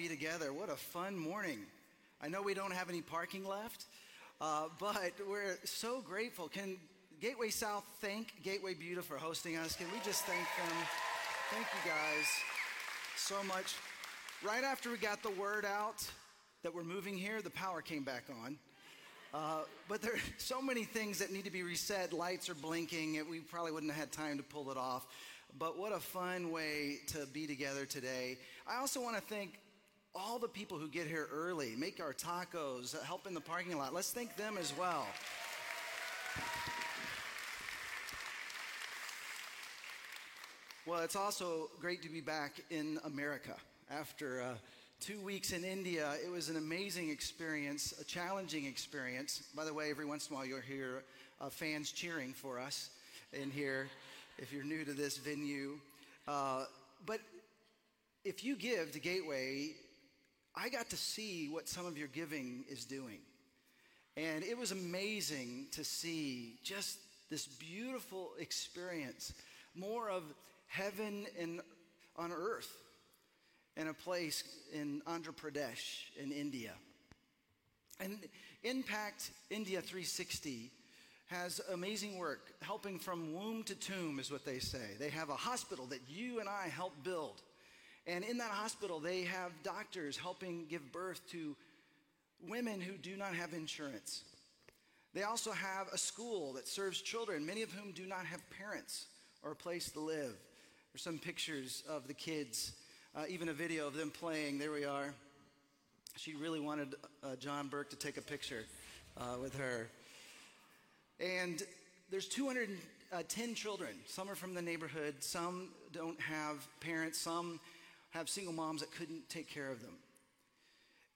be together. What a fun morning. I know we don't have any parking left, uh, but we're so grateful. Can Gateway South thank Gateway Buda for hosting us? Can we just thank them? Thank you guys so much. Right after we got the word out that we're moving here, the power came back on. Uh, but there are so many things that need to be reset. Lights are blinking. We probably wouldn't have had time to pull it off. But what a fun way to be together today. I also want to thank all the people who get here early, make our tacos, help in the parking lot. Let's thank them as well. Well, it's also great to be back in America. After uh, two weeks in India, it was an amazing experience, a challenging experience. By the way, every once in a while you'll hear uh, fans cheering for us in here if you're new to this venue. Uh, but if you give to Gateway, I got to see what some of your giving is doing. And it was amazing to see just this beautiful experience, more of heaven and on earth in a place in Andhra Pradesh in India. And Impact India 360 has amazing work, helping from womb to tomb, is what they say. They have a hospital that you and I helped build. And in that hospital, they have doctors helping give birth to women who do not have insurance. They also have a school that serves children, many of whom do not have parents or a place to live. There's some pictures of the kids, uh, even a video of them playing. There we are. She really wanted uh, John Burke to take a picture uh, with her. And there's 210 children. Some are from the neighborhood, some don't have parents, some have single moms that couldn't take care of them.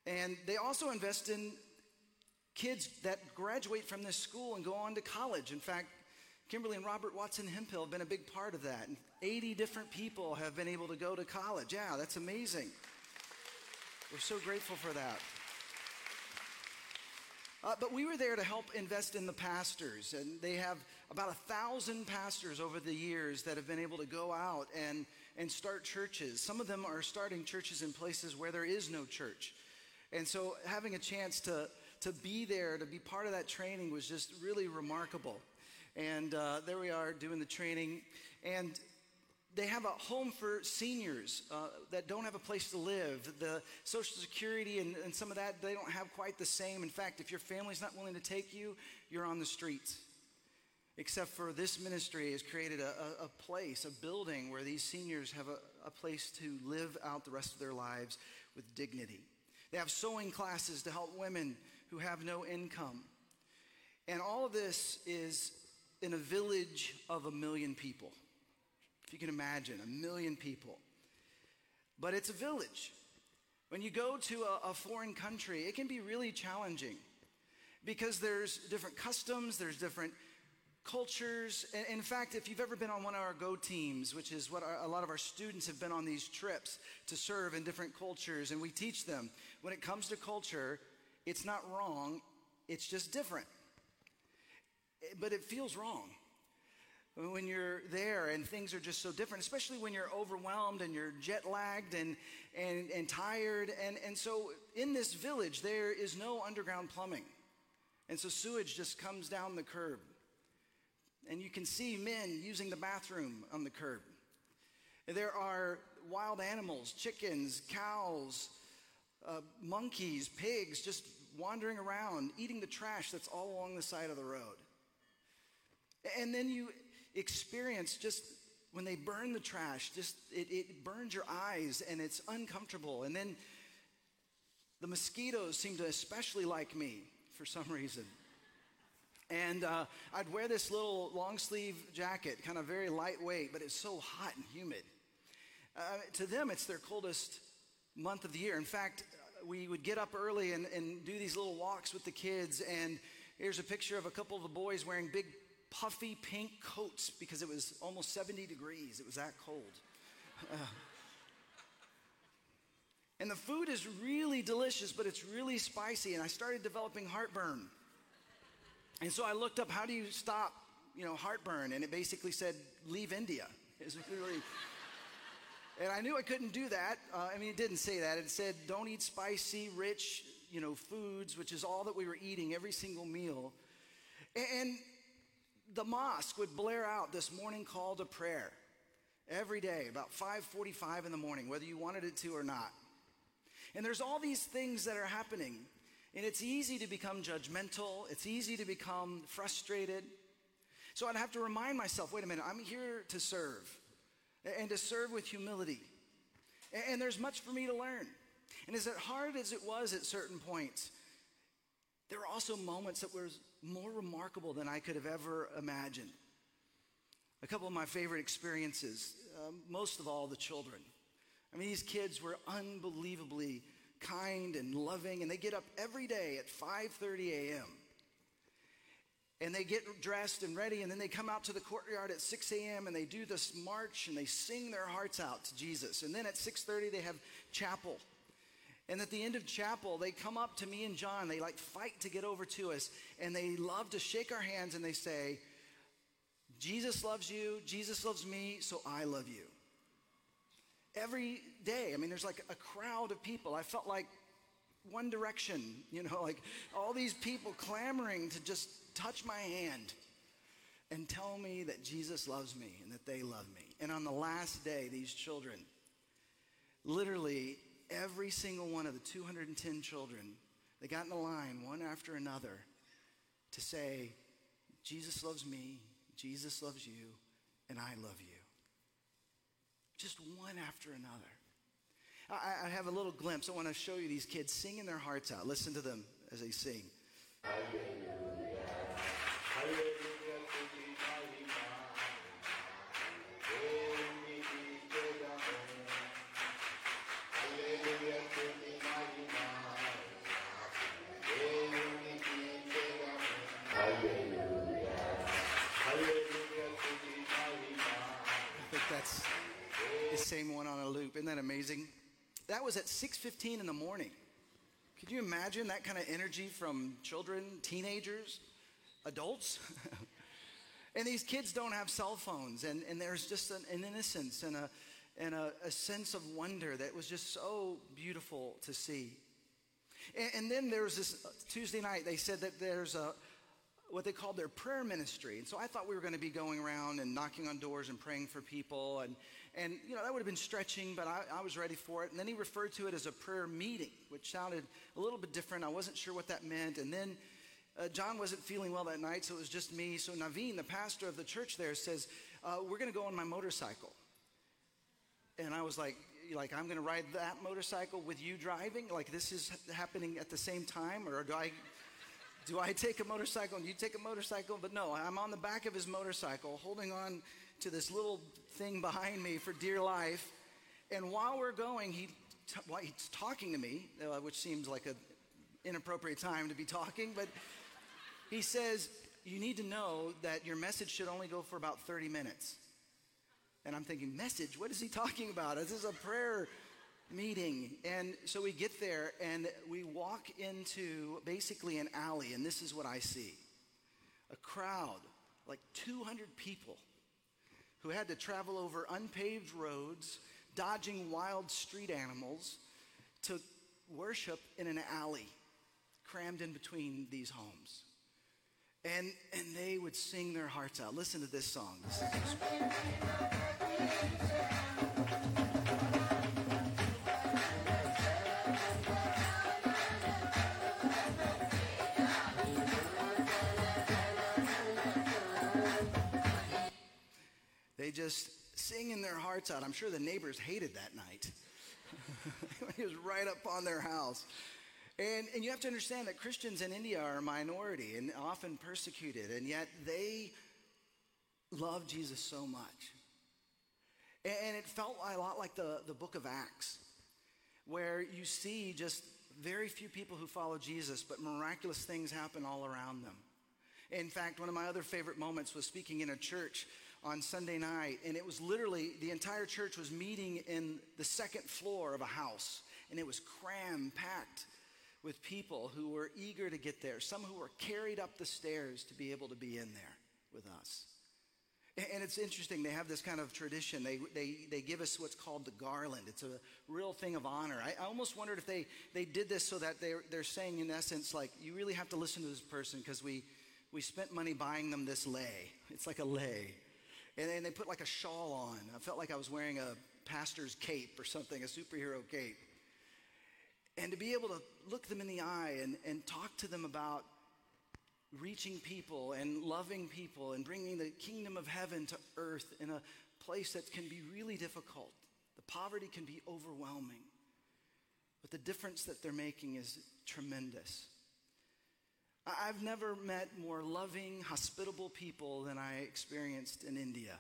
And they also invest in kids that graduate from this school and go on to college. In fact, Kimberly and Robert Watson Hemphill have been a big part of that. And 80 different people have been able to go to college. Yeah, that's amazing. We're so grateful for that. Uh, but we were there to help invest in the pastors, and they have about a thousand pastors over the years that have been able to go out and, and start churches. Some of them are starting churches in places where there is no church. And so having a chance to, to be there, to be part of that training was just really remarkable. And uh, there we are doing the training. And they have a home for seniors uh, that don't have a place to live. The Social Security and, and, some of that, they don't have quite the same. In fact, if your family's not willing to take you, you're on the streets. Except for this ministry has created a, a, place, a building where these seniors have a, a place to live out the rest of their lives with dignity. They have sewing classes to help women who have no income. And all of this is in a village of a million people If you can imagine, a million people. But it's a village. When you go to a, a foreign country, it can be really challenging because there's different customs, there's different cultures. In fact, if you've ever been on one of our Go teams, which is what our, a lot of our students have been on these trips to serve in different cultures, and we teach them when it comes to culture, it's not wrong, it's just different. Eh, but it feels wrong when you're there and things are just so different, especially when you're overwhelmed and you're jet lagged and, and, and tired. And, and so in this village, there is no underground plumbing. And so sewage just comes down the curb. And you can see men using the bathroom on the curb. There are wild animals, chickens, cows, uh, monkeys, pigs just wandering around, eating the trash that's all along the side of the road. And then you experience just when they burn the trash, just it, it burns your eyes and it's uncomfortable. And then the mosquitoes seem to especially like me for some reason. And uh, I'd wear this little long sleeve jacket, kind of very lightweight, but it's so hot and humid. Uh, to them, it's their coldest month of the year. In fact, we would get up early and, and do these little walks with the kids. And here's a picture of a couple of the boys wearing big puffy pink coats because it was almost 70 degrees. It was that cold. Uh, and the food is really delicious, but it's really spicy. And I started developing heartburn. And so I looked up how do you stop, you know, heartburn? And it basically said leave India. And I knew I couldn't do that. Uh, I mean, it didn't say that. It said, don't eat spicy, rich, you know, foods, which is all that we were eating every single meal. And the mosque would blare out this morning call to prayer every day, about 5:45 in the morning, whether you wanted it to or not. And there's all these things that are happening, and it's easy to become judgmental. It's easy to become frustrated. So I'd have to remind myself, wait a minute, I'm here to serve and to serve with humility. And there's much for me to learn. And as hard as it was at certain points, there were also moments that were more remarkable than I could have ever imagined. A couple of my favorite experiences, um, most of all, the children. I mean, these kids were unbelievably kind and loving, and they get up every day at 5:30 a.m. And they get dressed and ready, and then they come out to the courtyard at 6 a.m. and they do this march and they sing their hearts out to Jesus. And then at 6:30 they have chapel. And at the end of chapel, they come up to me and John. They like fight to get over to us, and they love to shake our hands and they say, Jesus loves you, Jesus loves me, so I love you. Every day, I mean, there's like a crowd of people. I felt like One Direction, you know, like all these people clamoring to just touch my hand and tell me that Jesus loves me and that they love me. And on the last day, these children, literally every single one of the 210 children, they got in a line one after another to say, Jesus loves me, Jesus loves you, and I love you. Just one after another. I, I have a little glimpse. I want to show you these kids singing their hearts out. Listen to them as they sing. same that amazing? That was at 6:15 in the morning. Could you imagine that kind of energy from children, teenagers, adults? and these kids don't have cell phones, and, and there's just an, an innocence and, a, and a, a, sense of wonder that was just so beautiful to see. And, and then there was this Tuesday night, they said that there's a, what they called their prayer ministry. And so I thought we were going to be going around and knocking on doors and praying for people. And, and you know, that would have been stretching, but I, I was ready for it. And then he referred to it as a prayer meeting, which sounded a little bit different. I wasn't sure what that meant. And then uh, John wasn't feeling well that night, so it was just me. So Naveen, the pastor of the church there, says, uh, We're going to go on my motorcycle. And I was like, like I'm going to ride that motorcycle with you driving? Like this is happening at the same time? Or do I do I take a motorcycle and you take a motorcycle? But no, I'm on the back of his motorcycle holding on to this little thing behind me for dear life. And while we're going, he t- he's talking to me, uh, which seems like an inappropriate time to be talking, but he says, You need to know that your message should only go for about 30 minutes. And I'm thinking, Message? What is he talking about? Is this is a prayer meeting. And so we get there and we walk into basically an alley, and this is what I see a crowd, like 200 people, who had to travel over unpaved roads, dodging wild street animals to worship in an alley crammed in between these homes. And, and they would sing their hearts out. Listen to this song. They just singing their hearts out. I'm sure the neighbors hated that night. it was right up on their house. And, and you have to understand that Christians in India are a minority and often persecuted, and yet they love Jesus so much. And, and it felt a lot like the, the book of Acts, where you see just very few people who follow Jesus, but miraculous things happen all around them. In fact, one of my other favorite moments was speaking in a church on Sunday night, and it was literally the entire church was meeting in the second floor of a house, and it was cram packed with people who were eager to get there, some who were carried up the stairs to be able to be in there with us. And it's interesting, they have this kind of tradition. They, they, they give us what's called the garland. It's a real thing of honor. I, I almost wondered if they, they did this so that they're, they're saying, in essence, like, you really have to listen to this person because we, we spent money buying them this lay. It's like a lei. And then they put like a shawl on. I felt like I was wearing a pastor's cape or something, a superhero cape. And to be able to look them in the eye and, and talk to them about reaching people and loving people and bringing the kingdom of heaven to earth in a place that can be really difficult. The poverty can be overwhelming. But the difference that they're making is tremendous. I've never met more loving, hospitable people than I experienced in India.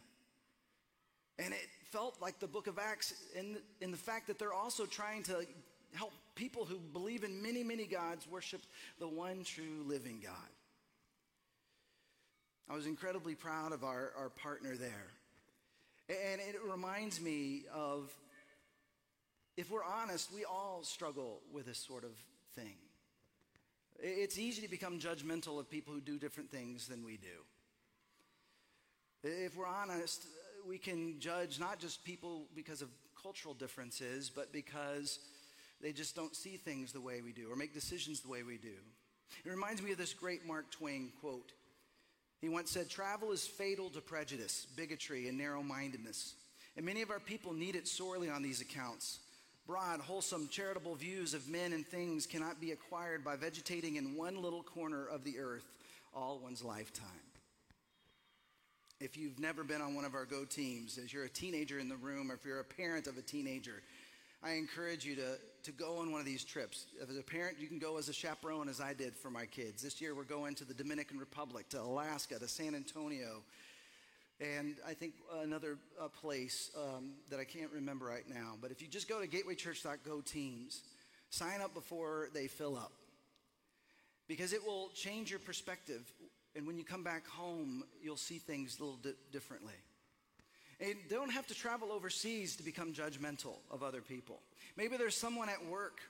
And it felt like the book of Acts in, in the fact that they're also trying to help people who believe in many, many gods worship the one true living God. I was incredibly proud of our, our partner there. And it reminds me of, if we're honest, we all struggle with this sort of thing. It's easy to become judgmental of people who do different things than we do. If we're honest, we can judge not just people because of cultural differences, but because they just don't see things the way we do or make decisions the way we do. It reminds me of this great Mark Twain quote. He once said, Travel is fatal to prejudice, bigotry, and narrow mindedness. And many of our people need it sorely on these accounts. Broad, wholesome, charitable views of men and things cannot be acquired by vegetating in one little corner of the earth all one's lifetime. If you've never been on one of our Go teams, as you're a teenager in the room, or if you're a parent of a teenager, I encourage you to, to go on one of these trips. As a parent, you can go as a chaperone, as I did for my kids. This year, we're going to the Dominican Republic, to Alaska, to San Antonio, and I think another uh, place um, that I can't remember right now. But if you just go to gatewaychurch.go teams, sign up before they fill up. Because it will change your perspective. And when you come back home, you'll see things a little di- differently. And don't have to travel overseas to become judgmental of other people. Maybe there's someone at work,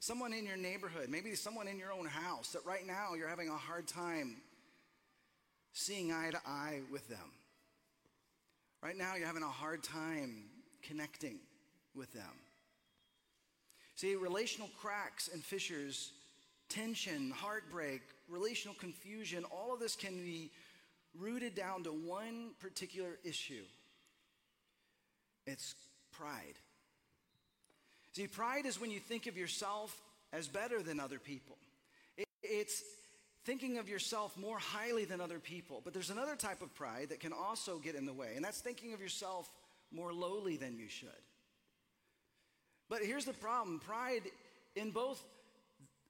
someone in your neighborhood, maybe someone in your own house that right now you're having a hard time seeing eye to eye with them. Right now, you're having a hard time connecting with them. See, relational cracks and fissures, tension, heartbreak, relational confusion, all of this can be rooted down to one particular issue it's pride. See, pride is when you think of yourself as better than other people. It's thinking of yourself more highly than other people. But there's another type of pride that can also get in the way, and that's thinking of yourself more lowly than you should. But here's the problem pride in both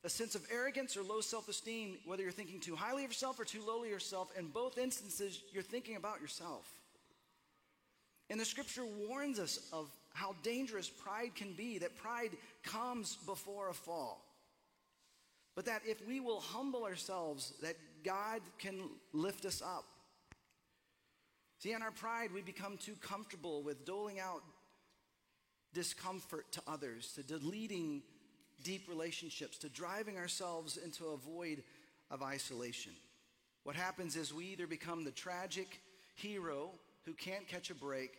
a sense of arrogance or low self esteem, whether you're thinking too highly of yourself or too lowly of yourself, in both instances, you're thinking about yourself. And the scripture warns us of how dangerous pride can be, that pride comes before a fall. But that if we will humble ourselves, that God can lift us up. See, in our pride, we become too comfortable with doling out discomfort to others, to deleting deep relationships, to driving ourselves into a void of isolation. What happens is we either become the tragic hero who can't catch a break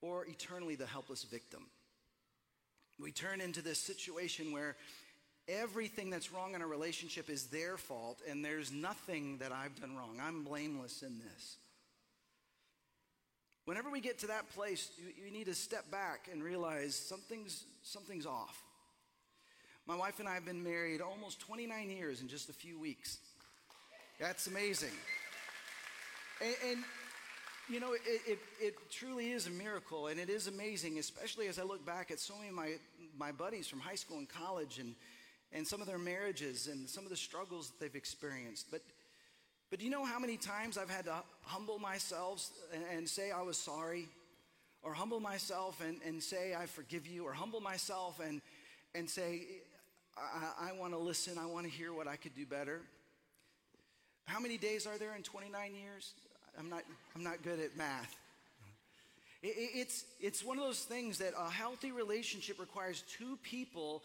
or eternally the helpless victim. We turn into this situation where everything that's wrong in a relationship is their fault, and there's nothing that I've done wrong. I'm blameless in this. Whenever we get to that place, you, you, need to step back and realize something's, something's off. My wife and I have been married almost 29 years in just a few weeks. That's amazing. And, and you know, it, it, it, truly is a miracle, and it is amazing, especially as I look back at so many of my, my buddies from high school and college and and some of their marriages and some of the struggles that they've experienced. But, but do you know how many times I've had to humble myself and, say I was sorry? Or humble myself and, and say I forgive you? Or humble myself and, and say I, I want to listen, I want to hear what I could do better? How many days are there in 29 years? I'm not, I'm not good at math. It, it's, it's one of those things that a healthy relationship requires two people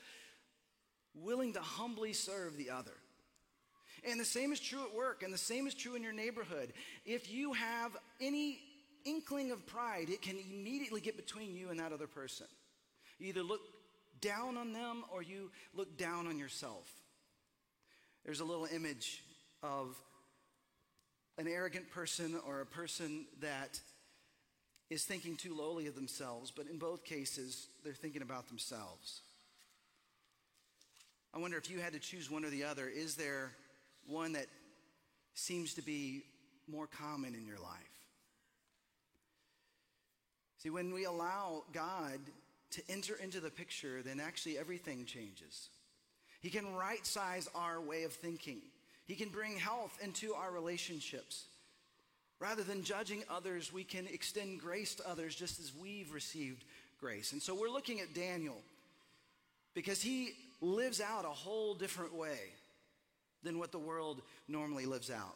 willing to humbly serve the other. And the same is true at work, and the same is true in your neighborhood. If you have any inkling of pride, it can immediately get between you and that other person. You either look down on them or you look down on yourself. There's a little image of an arrogant person or a person that is thinking too lowly of themselves, but in both cases, they're thinking about themselves. I wonder if you had to choose one or the other, is there one that seems to be more common in your life? See, when we allow God to enter into the picture, then actually everything changes. He can right size our way of thinking. He can bring health into our relationships. Rather than judging others, we can extend grace to others just as we've received grace. And so we're looking at Daniel because he lives out a whole different way than what the world normally lives out.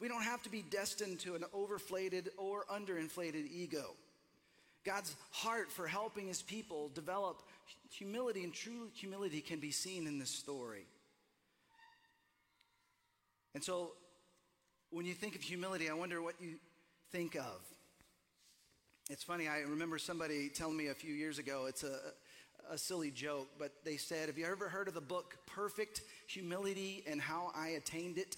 We don't have to be destined to an overflated or underinflated ego. God's heart for helping his people develop humility and true humility can be seen in this story. And so when you think of humility, I wonder what you think of. It's funny, I remember somebody telling me a few years ago, it's a, a silly joke, but they said, Have you ever heard of the book Perfect Humility and How I Attained It?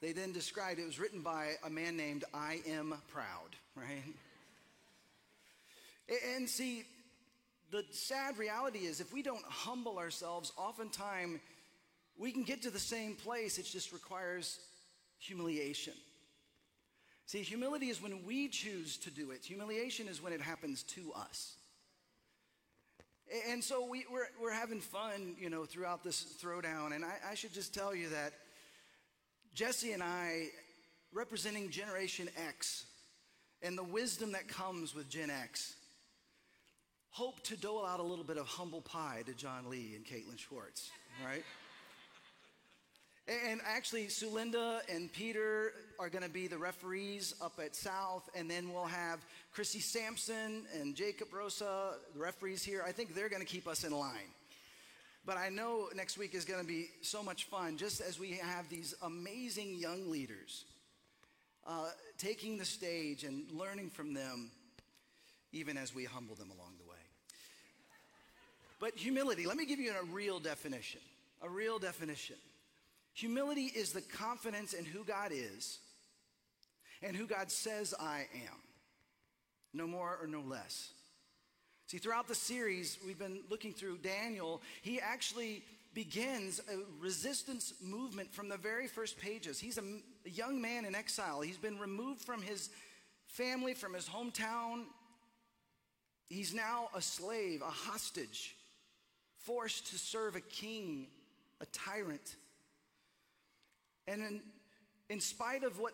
They then described it was written by a man named I Am Proud, right? And see, the sad reality is if we don't humble ourselves, oftentimes we can get to the same place, it just requires humiliation. See, humility is when we choose to do it, humiliation is when it happens to us. And so we, are we're, we're having fun, you know, throughout this throwdown. And I, I should just tell you that Jesse and I, representing Generation X and the wisdom that comes with Gen X, hope to dole out a little bit of humble pie to John Lee and Caitlin Schwartz, right? And actually, Sulinda and Peter are going to be the referees up at South, and then we'll have Chrissy Sampson and Jacob Rosa, the referees here. I think they're going to keep us in line. But I know next week is going to be so much fun, just as we have these amazing young leaders uh, taking the stage and learning from them, even as we humble them along the way. But humility, let me give you a real definition. A real definition. Humility is the confidence in who God is and who God says I am. No more or no less. See, throughout the series, we've been looking through Daniel. He actually begins a resistance movement from the very first pages. He's a, a young man in exile. He's been removed from his family, from his hometown. He's now a slave, a hostage, forced to serve a king, a tyrant. And in, in spite of what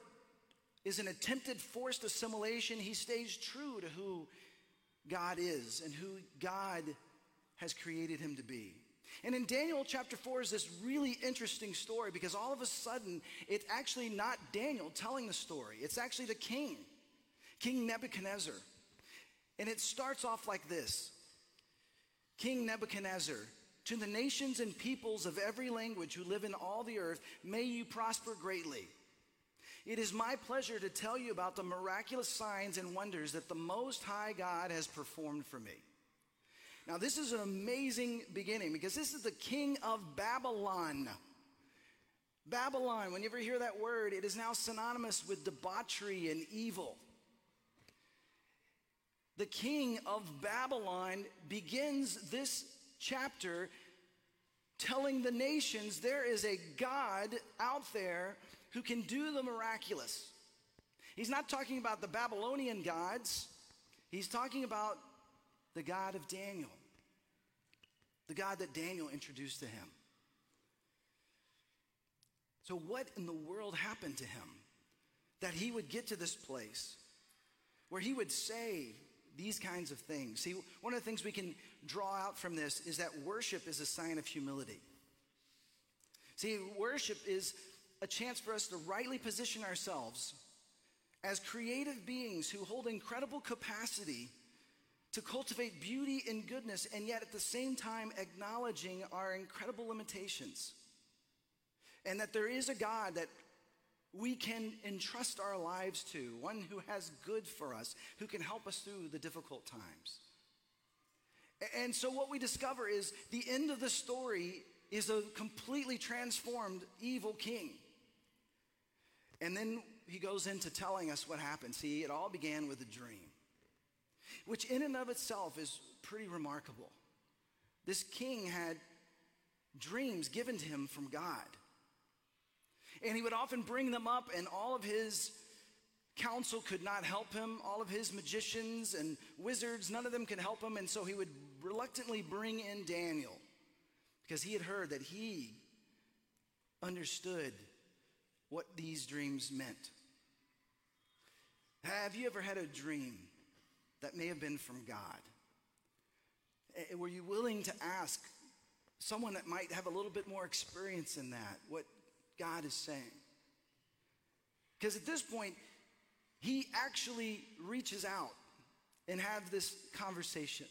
is an attempted forced assimilation, he stays true to who God is and who God has created him to be. And in Daniel chapter 4 is this really interesting story because all of a sudden it's actually not Daniel telling the story, it's actually the king, King Nebuchadnezzar. And it starts off like this King Nebuchadnezzar to the nations and peoples of every language who live in all the earth, may you prosper greatly. It is my pleasure to tell you about the miraculous signs and wonders that the Most High God has performed for me. Now, this is an amazing beginning because this is the king of Babylon. Babylon, when you hear that word, it is now synonymous with debauchery and evil. The king of Babylon begins this chapter telling the nations there is a God out there who can do the miraculous. He's not talking about the Babylonian gods, he's talking about the God of Daniel, the God that Daniel introduced to him. So, what in the world happened to him that he would get to this place where he would say, these kinds of things. See, one of the things we can draw out from this is that worship is a sign of humility. See, worship is a chance for us to rightly position ourselves as creative beings who hold incredible capacity to cultivate beauty and goodness, and yet at the same time acknowledging our incredible limitations. and that there is a God that we can entrust our lives to, one who has good for us, who can help us through the difficult times. And so, what we discover is the end of the story is a completely transformed evil king. And then he goes into telling us what happened. See, it all began with a dream, which in and of itself is pretty remarkable. This king had dreams given to him from God. And he would often bring them up, and all of his council could not help him. All of his magicians and wizards, none of them could help him. And so he would reluctantly bring in Daniel because he had heard that he understood what these dreams meant. Have you ever had a dream that may have been from God? Eh, were you willing to ask someone that might have a little bit more experience in that what God is saying? Because at this point, he actually reaches out and have this conversation.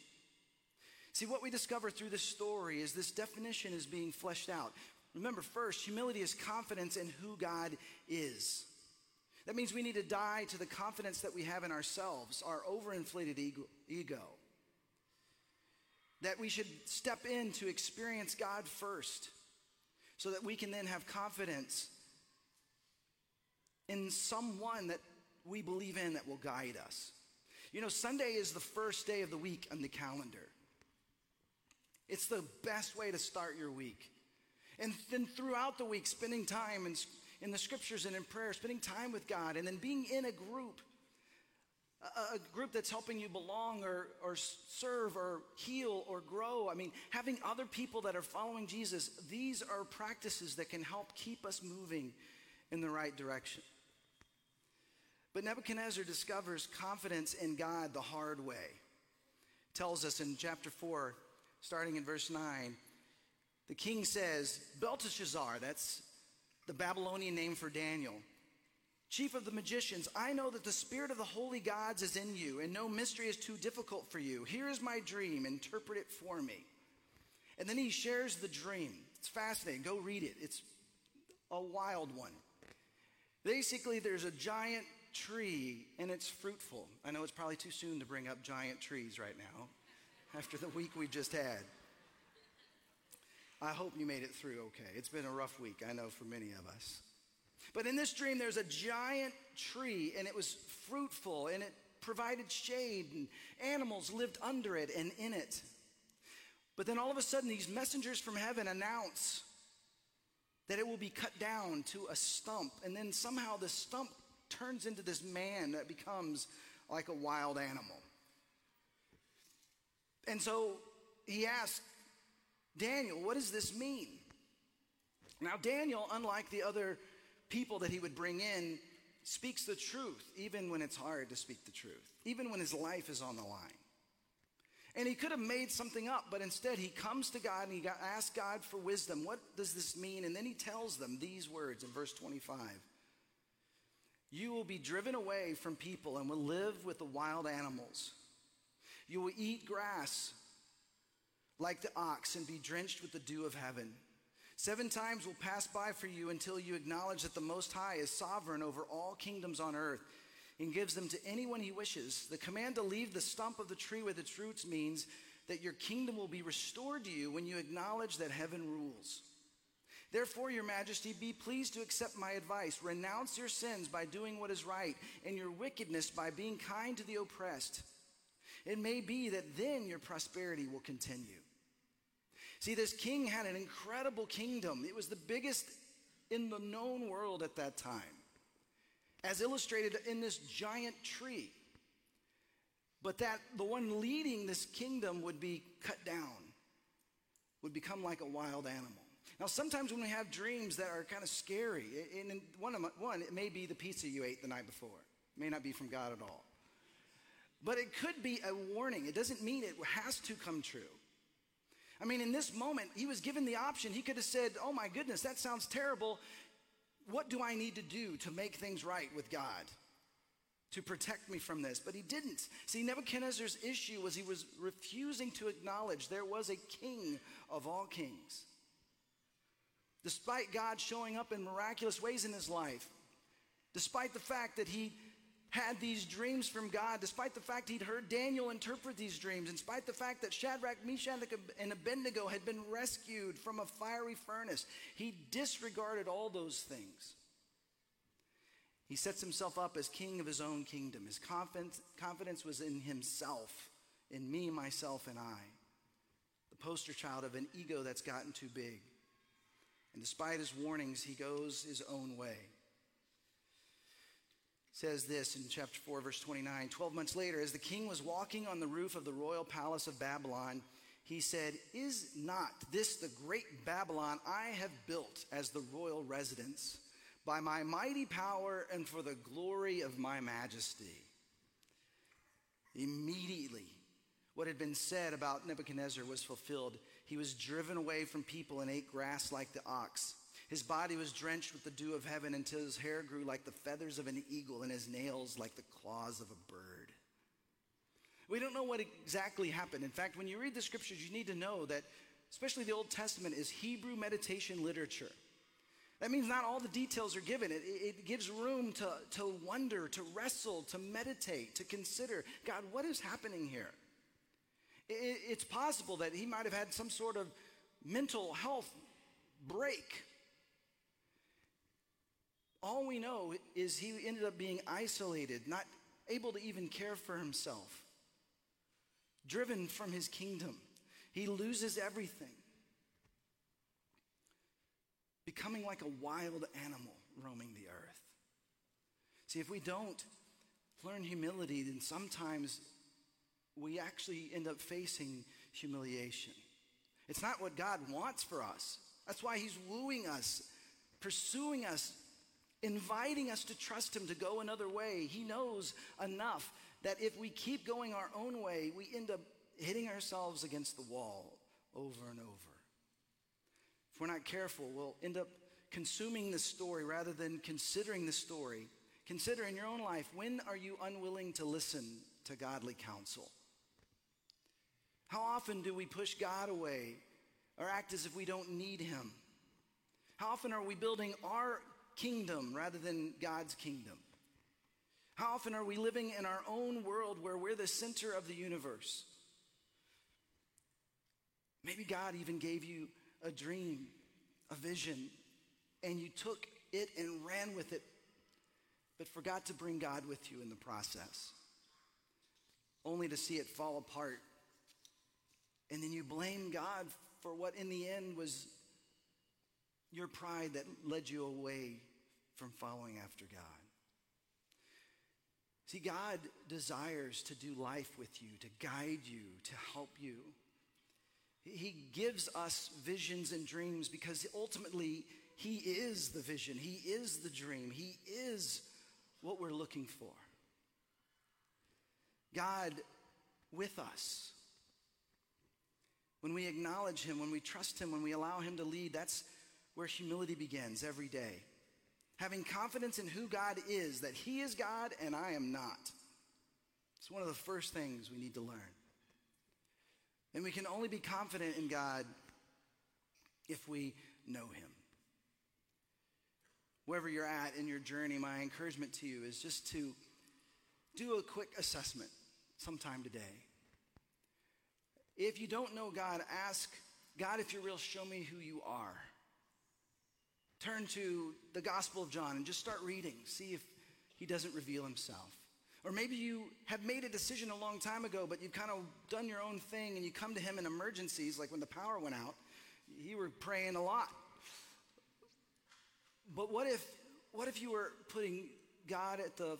See, what we discover through this story is this definition is being fleshed out. Remember, first, humility is confidence in who God is. That means we need to die to the confidence that we have in ourselves, our overinflated ego that we should step in to experience God first so that we can then have confidence in someone that we believe in that will guide us. You know, Sunday is the first day of the week on the calendar. It's the best way to start your week. And then throughout the week, spending time in, in the scriptures and in prayer, spending time with God, and then being in a group a, group that's helping you belong or, or serve or heal or grow. I mean, having other people that are following Jesus, these are practices that can help keep us moving in the right direction. But Nebuchadnezzar discovers confidence in God the hard way. Tells us in chapter 4, starting in verse 9, the king says, Belteshazzar, that's the Babylonian name for Daniel Chief of the magicians, I know that the spirit of the holy gods is in you, and no mystery is too difficult for you. Here is my dream, interpret it for me. And then he shares the dream. It's fascinating. Go read it. It's a wild one. Basically, there's a giant tree and it's fruitful. I know it's probably too soon to bring up giant trees right now after the week we just had. I hope you made it through okay. It's been a rough week, I know, for many of us. But in this dream, there's a giant tree, and it was fruitful, and it provided shade, and animals lived under it and in it. But then all of a sudden, these messengers from heaven announce that it will be cut down to a stump, and then somehow the stump turns into this man that becomes like a wild animal. And so he asked Daniel, What does this mean? Now, Daniel, unlike the other people that he would bring in speaks the truth, even when it's hard to speak the truth, even when his life is on the line. And he could have made something up, but instead he comes to God and he asks God for wisdom. What does this mean? And then he tells them these words in verse 25 You will be driven away from people and will live with the wild animals. You will eat grass like the ox and be drenched with the dew of heaven. Seven times will pass by for you until you acknowledge that the Most High is sovereign over all kingdoms on earth and gives them to anyone he wishes. The command to leave the stump of the tree with its roots means that your kingdom will be restored to you when you acknowledge that heaven rules. Therefore, your majesty, be pleased to accept my advice. Renounce your sins by doing what is right, and your wickedness by being kind to the oppressed. It may be that then your prosperity will continue. See, this king had an incredible kingdom. It was the biggest in the known world at that time, as illustrated in this giant tree. But that the one leading this kingdom would be cut down, would become like a wild animal. Now, sometimes when we have dreams that are kind of scary, and one, my, one, it may be the pizza you ate the night before. It may not be from God at all. But it could be a warning. It doesn't mean it has to come true. I mean, in this moment, he was given the option. He could have said, Oh my goodness, that sounds terrible. What do I need to do to make things right with God? To protect me from this. But he didn't. See, Nebuchadnezzar's issue was he was refusing to acknowledge there was a king of all kings. despite God showing up in miraculous ways in his life, despite the fact that he had these dreams from God, despite the fact he'd heard Daniel interpret these dreams, in spite the fact that Shadrach, Meshach, and Abednego had been rescued from a fiery furnace, he disregarded all those things. He sets himself up as king of his own kingdom. His confidence, confidence was in himself, in me, myself, and I. The poster child of an ego that's gotten too big. And despite his warnings, he goes his own way says this in chapter 4, verse 29. Twelve months later, as the king was walking on the roof of the royal palace of Babylon, he said, Is not this the great Babylon I have built as the royal residence by my mighty power and for the glory of my majesty? Immediately, what had been said about Nebuchadnezzar was fulfilled. He was driven away from people and ate grass like the ox. His body was drenched with the dew of heaven until his hair grew like the feathers of an eagle and his nails like the claws of a bird. We don't know what exactly happened. In fact, when you read the scriptures, you need to know that, especially the Old Testament, is Hebrew meditation literature. That means not all the details are given. It, it gives room to, to wonder, to wrestle, to meditate, to consider God, what is happening here? It, it's possible that he might have had some sort of mental health break all we know is he ended up being isolated, not able to even care for himself, driven from his kingdom. He loses everything, becoming like a wild animal roaming the earth. See, if we don't learn humility, then sometimes we actually end up facing humiliation. It's not what God wants for us. That's why He's wooing us, pursuing us inviting us to trust Him to go another way. He knows enough that if we keep going our own way, we end up hitting ourselves against the wall over and over. If we're not careful, we'll end up consuming the story rather than considering the story. Consider in your own life when are you unwilling to listen to godly counsel? How often do we push God away or act as if we don't need Him? How often are we building our kingdom rather than God's kingdom? How often are we living in our own world where we're the center of the universe? Maybe God even gave you a dream, a vision, and you took it and ran with it, but forgot to bring God with you in the process, only to see it fall apart. And then you blame God for what in the end was your pride that led you away from following after God. See, God desires to do life with you, to guide you, to help you. He gives us visions and dreams because ultimately He is the vision, He is the dream, He is what we're looking for. God with us. When we acknowledge Him, when we trust Him, when we allow Him to lead, that's where humility begins every day. Having confidence in who God is, that He is God and I am not. It's one of the first things we need to learn. And we can only be confident in God if we know Him. Wherever you're at in your journey, my encouragement to you is just to do a quick assessment sometime today. If you don't know God, ask God, if you're real, show me who you are turn to the Gospel of John and just start reading, see if he doesn't reveal himself. Or maybe you have made a decision a long time ago, but you've kind of done your own thing and you come to him in emergencies, like when the power went out. You were praying a lot. But what if, what if you were putting God at the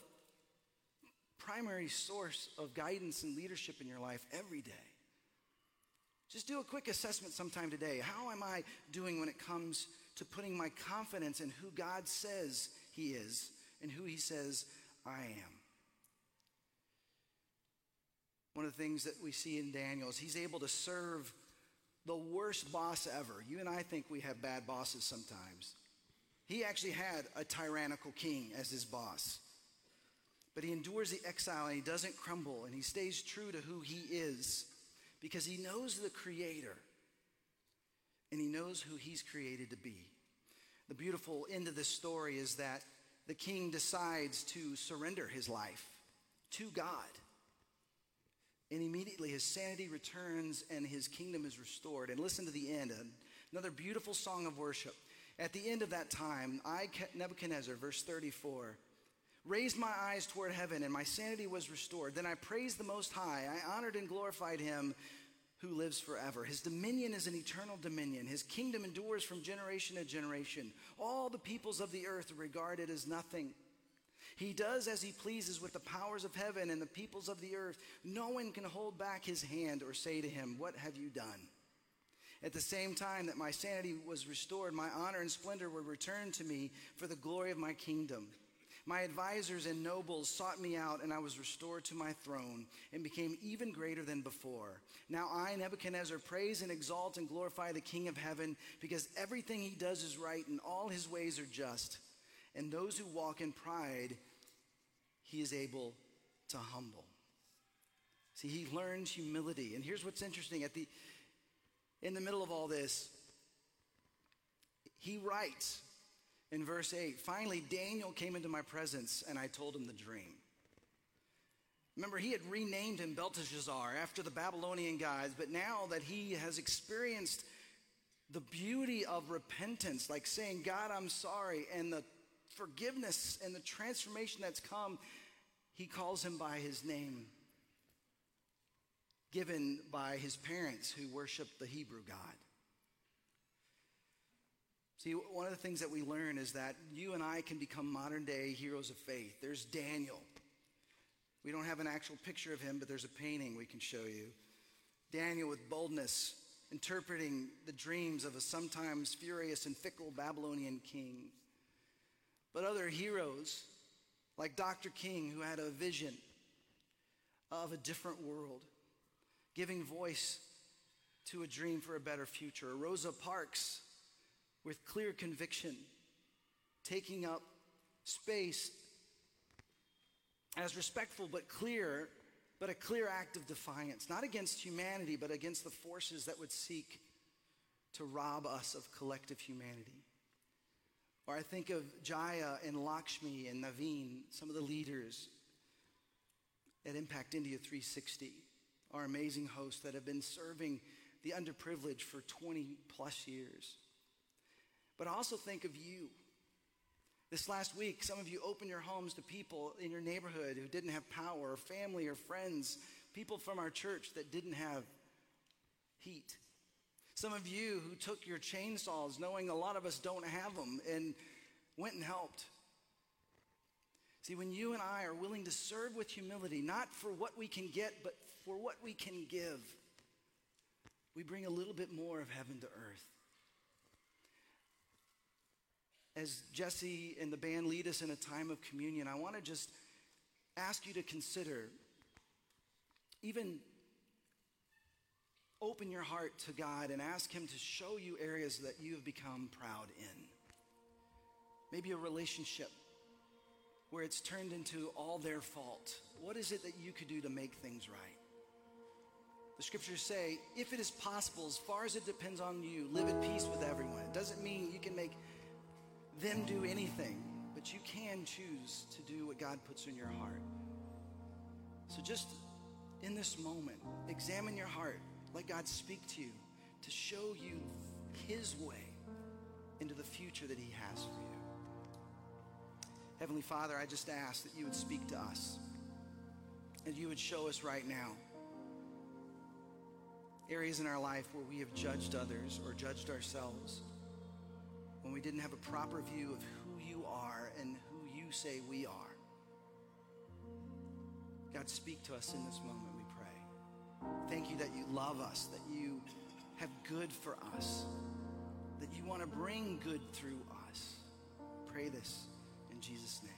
primary source of guidance and leadership in your life every day? Just do a quick assessment sometime today. How am I doing when it comes to putting my confidence in who God says He is and who He says I am. One of the things that we see in Daniel is he's able to serve the worst boss ever. You and I think we have bad bosses sometimes. He actually had a tyrannical king as his boss. But he endures the exile and he doesn't crumble and he stays true to who he is because he knows the creator and he knows who he's created to be. the beautiful end of this story is that the king decides to surrender his life to God. And immediately his sanity returns and his kingdom is restored. And listen to the end, another beautiful song of worship. At the end of that time, I, Nebuchadnezzar, verse 34, raised my eyes toward heaven and my sanity was restored. Then I praised the Most High. I honored and glorified him who lives forever. His dominion is an eternal dominion. His kingdom endures from generation to generation. All the peoples of the earth are regarded as nothing. He does as he pleases with the powers of heaven and the peoples of the earth. No one can hold back his hand or say to him, What have you done? At the same time that my sanity was restored, my honor and splendor were returned to me for the glory of my kingdom. My advisors and nobles sought me out, and I was restored to my throne and became even greater than before. Now I, Nebuchadnezzar, praise and exalt and glorify the King of heaven, because everything he does is right and all his ways are just. And those who walk in pride, he is able to humble. See, he learns humility. And here's what's interesting at the in the middle of all this, he writes in verse 8 Finally, Daniel came into my presence, and I told him the dream. Remember, he had renamed him Belteshazzar after the Babylonian guys, but now that he has experienced the beauty of repentance, like saying, God, I'm sorry, and the forgiveness and the transformation that's come, he calls him by his name, given by his parents who worship the Hebrew God. See, one of the things that we learn is that you and I can become modern day heroes of faith. There's Daniel. We don't have an actual picture of him, but there's a painting we can show you. Daniel with boldness, interpreting the dreams of a sometimes furious and fickle Babylonian king. But other heroes, like Dr. King, who had a vision of a different world, giving voice to a dream for a better future. Rosa Parks, with clear conviction, taking up space as respectful but clear, but a clear act of defiance, not against humanity, but against the forces that would seek to rob us of collective humanity. Or I think of Jaya and Lakshmi and Naveen, some of the leaders at Impact India 360, our amazing hosts that have been serving the underprivileged for 20 plus years. But also think of you. This last week, some of you opened your homes to people in your neighborhood who didn't have power, or family, or friends, people from our church that didn't have heat. Some of you who took your chainsaws, knowing a lot of us don't have them, and went and helped. See, when you and I are willing to serve with humility, not for what we can get, but for what we can give, we bring a little bit more of heaven to earth as Jesse and the band lead us in a time of communion, I want to just ask you to consider even open your heart to God and ask Him to show you areas that you have become proud in. Maybe a relationship where it's turned into all their fault. What is it that you could do to make things right? The scriptures say, if it is possible, as far as it depends on you, live at peace with everyone. It doesn't mean you can make them do anything, but you can choose to do what God puts in your heart. So just in this moment, examine your heart. Let God speak to you to show you His way into the future that He has for you. Heavenly Father, I just ask that you would speak to us and you would show us right now areas in our life where we have judged others or judged ourselves when we didn't have a proper view of who you are and who you say we are. God, speak to us in this moment, we pray. Thank you that you love us, that you have good for us, that you want to bring good through us. Pray this in Jesus' name.